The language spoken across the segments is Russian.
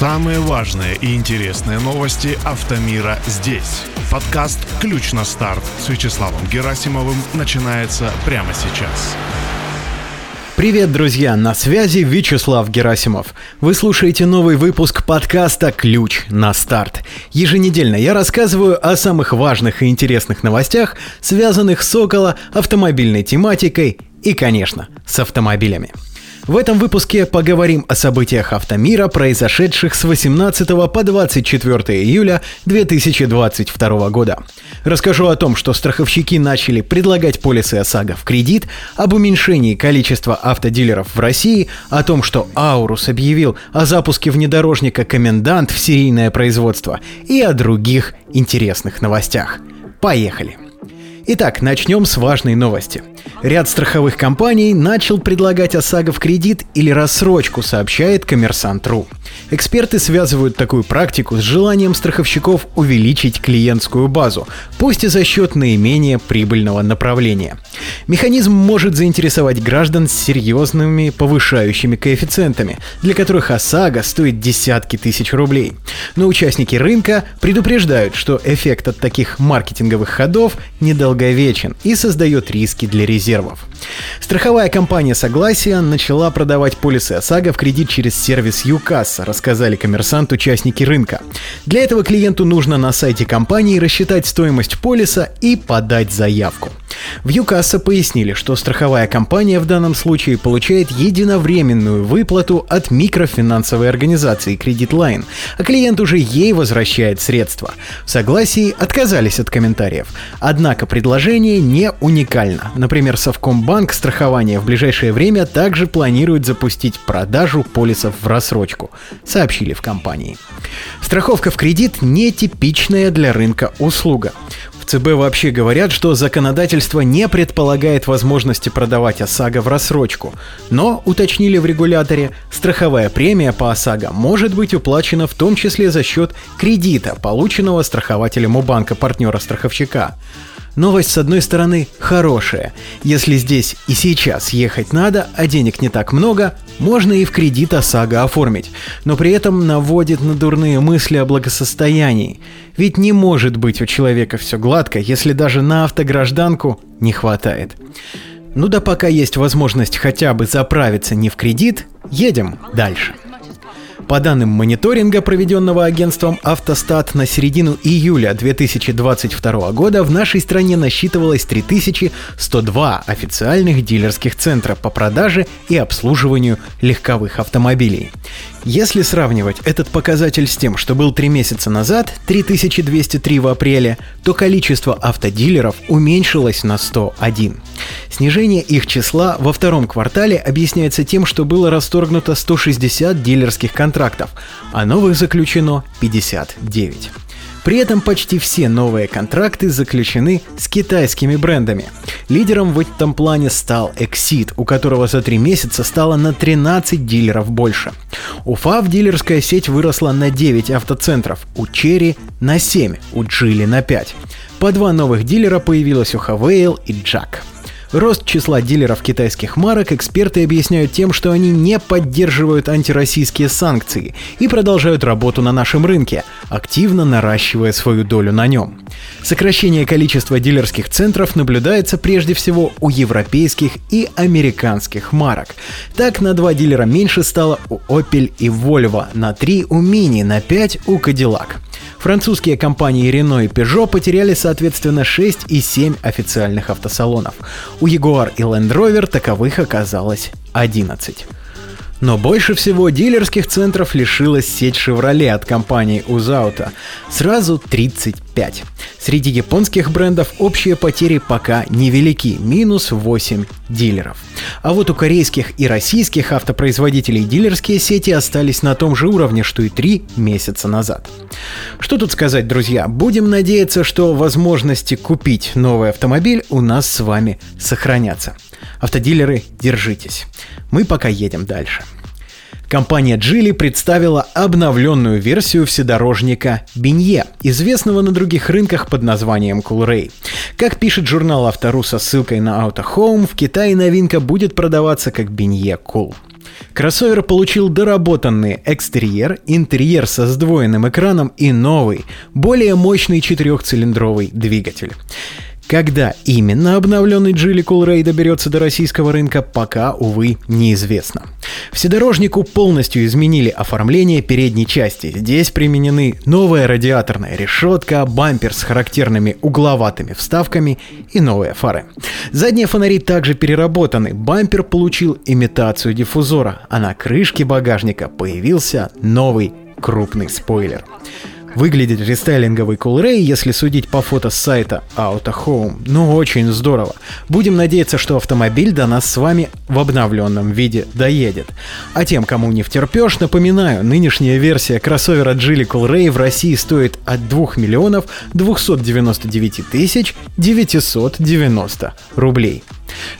Самые важные и интересные новости автомира здесь. Подкаст «Ключ на старт» с Вячеславом Герасимовым начинается прямо сейчас. Привет, друзья! На связи Вячеслав Герасимов. Вы слушаете новый выпуск подкаста «Ключ на старт». Еженедельно я рассказываю о самых важных и интересных новостях, связанных с около автомобильной тематикой и, конечно, с автомобилями. В этом выпуске поговорим о событиях автомира, произошедших с 18 по 24 июля 2022 года. Расскажу о том, что страховщики начали предлагать полисы ОСАГО в кредит, об уменьшении количества автодилеров в России, о том, что Аурус объявил о запуске внедорожника «Комендант» в серийное производство и о других интересных новостях. Поехали! Итак, начнем с важной новости. Ряд страховых компаний начал предлагать ОСАГО в кредит или рассрочку, сообщает Коммерсант.ру. Эксперты связывают такую практику с желанием страховщиков увеличить клиентскую базу, пусть и за счет наименее прибыльного направления. Механизм может заинтересовать граждан с серьезными повышающими коэффициентами, для которых ОСАГО стоит десятки тысяч рублей. Но участники рынка предупреждают, что эффект от таких маркетинговых ходов недолговечен и создает риски для резервов. Страховая компания «Согласие» начала продавать полисы ОСАГО в кредит через сервис Рассказали коммерсант участники рынка. Для этого клиенту нужно на сайте компании рассчитать стоимость полиса и подать заявку. В ЮКАСа пояснили, что страховая компания в данном случае получает единовременную выплату от микрофинансовой организации Line, а клиент уже ей возвращает средства. В согласии отказались от комментариев. Однако предложение не уникально. Например, Совкомбанк страхования в ближайшее время также планирует запустить продажу полисов в рассрочку, сообщили в компании. Страховка в кредит нетипичная для рынка услуга. ЦБ вообще говорят, что законодательство не предполагает возможности продавать ОСАГО в рассрочку. Но, уточнили в регуляторе, страховая премия по ОСАГО может быть уплачена в том числе за счет кредита, полученного страхователем у банка-партнера страховщика. Новость, с одной стороны, хорошая. Если здесь и сейчас ехать надо, а денег не так много, можно и в кредит ОСАГО оформить. Но при этом наводит на дурные мысли о благосостоянии. Ведь не может быть у человека все гладко, если даже на автогражданку не хватает. Ну да пока есть возможность хотя бы заправиться не в кредит, едем дальше. По данным мониторинга, проведенного агентством «Автостат» на середину июля 2022 года в нашей стране насчитывалось 3102 официальных дилерских центра по продаже и обслуживанию легковых автомобилей. Если сравнивать этот показатель с тем, что был три месяца назад, 3203 в апреле, то количество автодилеров уменьшилось на 101. Снижение их числа во втором квартале объясняется тем, что было расторгнуто 160 дилерских контрактов, а новых заключено 59. При этом почти все новые контракты заключены с китайскими брендами. Лидером в этом плане стал Exit, у которого за три месяца стало на 13 дилеров больше. У FAV дилерская сеть выросла на 9 автоцентров, у Cherry на 7, у Geely на 5. По два новых дилера появилось у Havail и Jack. Рост числа дилеров китайских марок эксперты объясняют тем, что они не поддерживают антироссийские санкции и продолжают работу на нашем рынке, активно наращивая свою долю на нем. Сокращение количества дилерских центров наблюдается прежде всего у европейских и американских марок. Так, на два дилера меньше стало у Opel и Volvo, на три у Mini, на 5 у Cadillac. Французские компании Renault и Peugeot потеряли соответственно 6 и 7 официальных автосалонов. У Jaguar и Land Rover таковых оказалось 11. Но больше всего дилерских центров лишилась сеть Chevrolet от компании Узаута. Сразу 35. Среди японских брендов общие потери пока невелики, минус 8 дилеров. А вот у корейских и российских автопроизводителей дилерские сети остались на том же уровне, что и 3 месяца назад. Что тут сказать, друзья? Будем надеяться, что возможности купить новый автомобиль у нас с вами сохранятся. Автодилеры, держитесь. Мы пока едем дальше. Компания Geely представила обновленную версию вседорожника Бенье, известного на других рынках под названием Coolray. Как пишет журнал Автору со ссылкой на Auto Home, в Китае новинка будет продаваться как Бенье Cool. Кроссовер получил доработанный экстерьер, интерьер со сдвоенным экраном и новый, более мощный четырехцилиндровый двигатель. Когда именно обновленный Geely Coolray доберется до российского рынка, пока, увы, неизвестно. Вседорожнику полностью изменили оформление передней части. Здесь применены новая радиаторная решетка, бампер с характерными угловатыми вставками и новые фары. Задние фонари также переработаны. Бампер получил имитацию диффузора, а на крышке багажника появился новый крупный спойлер. Выглядит рестайлинговый Coolray, если судить по фото с сайта Auto Home, ну очень здорово. Будем надеяться, что автомобиль до нас с вами в обновленном виде доедет. А тем, кому не втерпешь, напоминаю, нынешняя версия кроссовера Geely Coolray в России стоит от 2 миллионов 299 тысяч 990 рублей.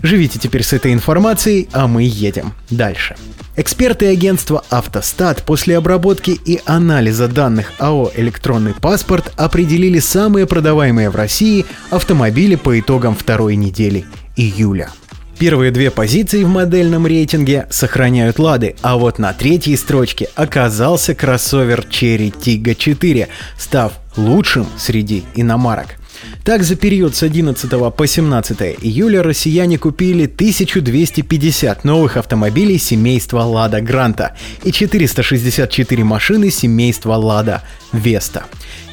Живите теперь с этой информацией, а мы едем дальше. Эксперты агентства «Автостат» после обработки и анализа данных АО «Электронный паспорт» определили самые продаваемые в России автомобили по итогам второй недели июля. Первые две позиции в модельном рейтинге сохраняют «Лады», а вот на третьей строчке оказался кроссовер Cherry Tiggo 4, став лучшим среди иномарок. Так, за период с 11 по 17 июля россияне купили 1250 новых автомобилей семейства Лада Гранта и 464 машины семейства Лада Веста.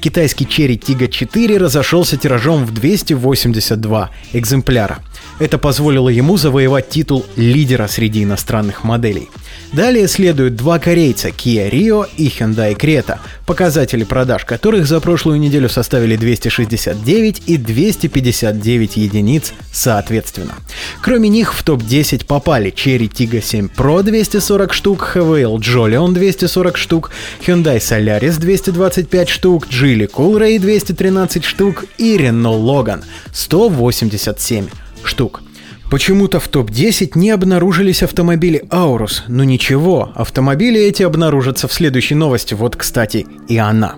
Китайский Cherry Tiggo 4 разошелся тиражом в 282 экземпляра. Это позволило ему завоевать титул лидера среди иностранных моделей. Далее следуют два корейца Kia Rio и Hyundai Creta, показатели продаж которых за прошлую неделю составили 269 и 259 единиц соответственно. Кроме них в топ-10 попали Cherry Tiggo 7 Pro 240 штук, HVL Jolion 240 штук, Hyundai Solaris 225 штук, Geely Coolray 213 штук и Renault Logan 187 штук. Почему-то в топ-10 не обнаружились автомобили Aurus, но ничего, автомобили эти обнаружатся в следующей новости, вот, кстати, и она.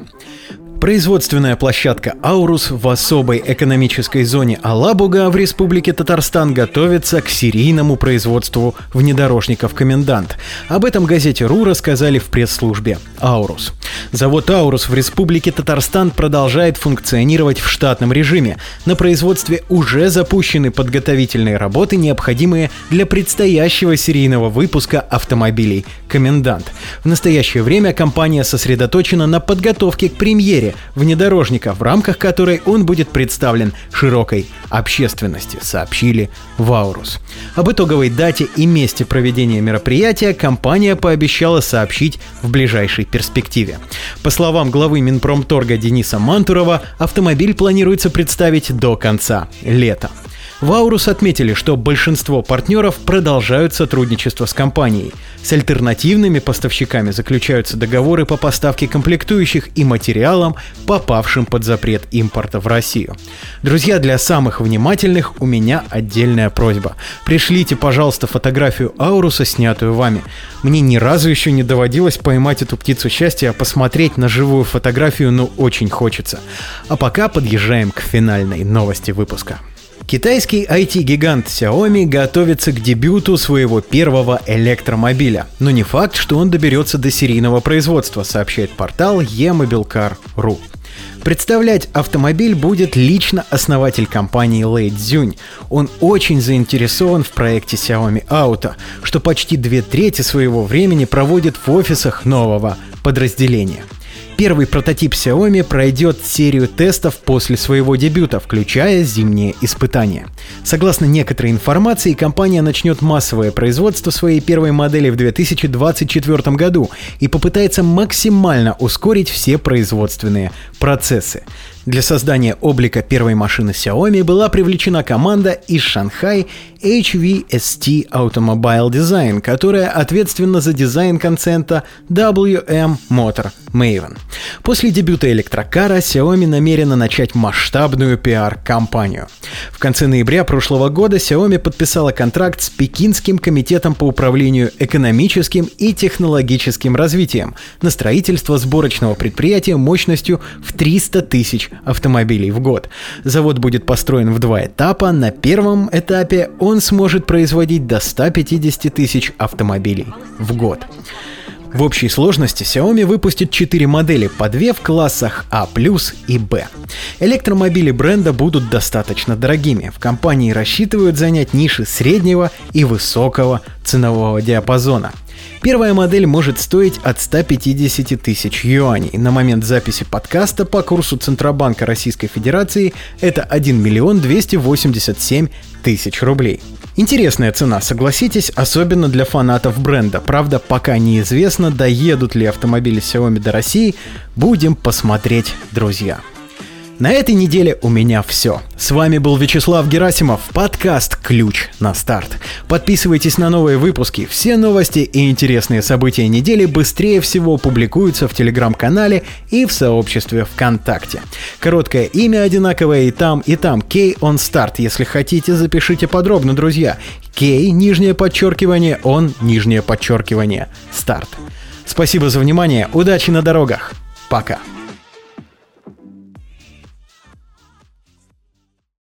Производственная площадка «Аурус» в особой экономической зоне Алабуга в Республике Татарстан готовится к серийному производству внедорожников «Комендант». Об этом газете «РУ» рассказали в пресс-службе «Аурус». Завод «Аурус» в Республике Татарстан продолжает функционировать в штатном режиме. На производстве уже запущены подготовительные работы, необходимые для предстоящего серийного выпуска автомобилей «Комендант». В настоящее время компания сосредоточена на подготовке к премьере внедорожника, в рамках которой он будет представлен широкой общественности, сообщили в Аурус. Об итоговой дате и месте проведения мероприятия компания пообещала сообщить в ближайшей перспективе. По словам главы Минпромторга Дениса Мантурова, автомобиль планируется представить до конца лета. В Аурус отметили, что большинство партнеров продолжают сотрудничество с компанией. С альтернативными поставщиками заключаются договоры по поставке комплектующих и материалам, попавшим под запрет импорта в Россию. Друзья, для самых внимательных у меня отдельная просьба. Пришлите, пожалуйста, фотографию Ауруса, снятую вами. Мне ни разу еще не доводилось поймать эту птицу счастья, а посмотреть на живую фотографию ну очень хочется. А пока подъезжаем к финальной новости выпуска. Китайский IT-гигант Xiaomi готовится к дебюту своего первого электромобиля. Но не факт, что он доберется до серийного производства, сообщает портал eMobileCar.ru. Представлять автомобиль будет лично основатель компании Лэй Цзюнь. Он очень заинтересован в проекте Xiaomi Auto, что почти две трети своего времени проводит в офисах нового подразделения – Первый прототип Xiaomi пройдет серию тестов после своего дебюта, включая зимние испытания. Согласно некоторой информации, компания начнет массовое производство своей первой модели в 2024 году и попытается максимально ускорить все производственные процессы. Для создания облика первой машины Xiaomi была привлечена команда из Шанхай HVST Automobile Design, которая ответственна за дизайн концента WM Motor Maven. После дебюта электрокара Xiaomi намерена начать масштабную пиар-кампанию. В конце ноября прошлого года Xiaomi подписала контракт с Пекинским комитетом по управлению экономическим и технологическим развитием на строительство сборочного предприятия мощностью в 300 тысяч автомобилей в год. Завод будет построен в два этапа. На первом этапе он сможет производить до 150 тысяч автомобилей в год. В общей сложности Xiaomi выпустит 4 модели, по 2 в классах А+, и Б. Электромобили бренда будут достаточно дорогими. В компании рассчитывают занять ниши среднего и высокого ценового диапазона. Первая модель может стоить от 150 тысяч юаней. На момент записи подкаста по курсу Центробанка Российской Федерации это 1 миллион 287 тысяч рублей. Интересная цена, согласитесь, особенно для фанатов бренда. Правда, пока неизвестно, доедут ли автомобили Xiaomi до России. Будем посмотреть, друзья. На этой неделе у меня все. С вами был Вячеслав Герасимов, подкаст «Ключ на старт». Подписывайтесь на новые выпуски. Все новости и интересные события недели быстрее всего публикуются в телеграм-канале и в сообществе ВКонтакте. Короткое имя одинаковое и там, и там. Кей on start. Если хотите, запишите подробно, друзья. Кей, нижнее подчеркивание, он, нижнее подчеркивание, старт. Спасибо за внимание, удачи на дорогах. Пока.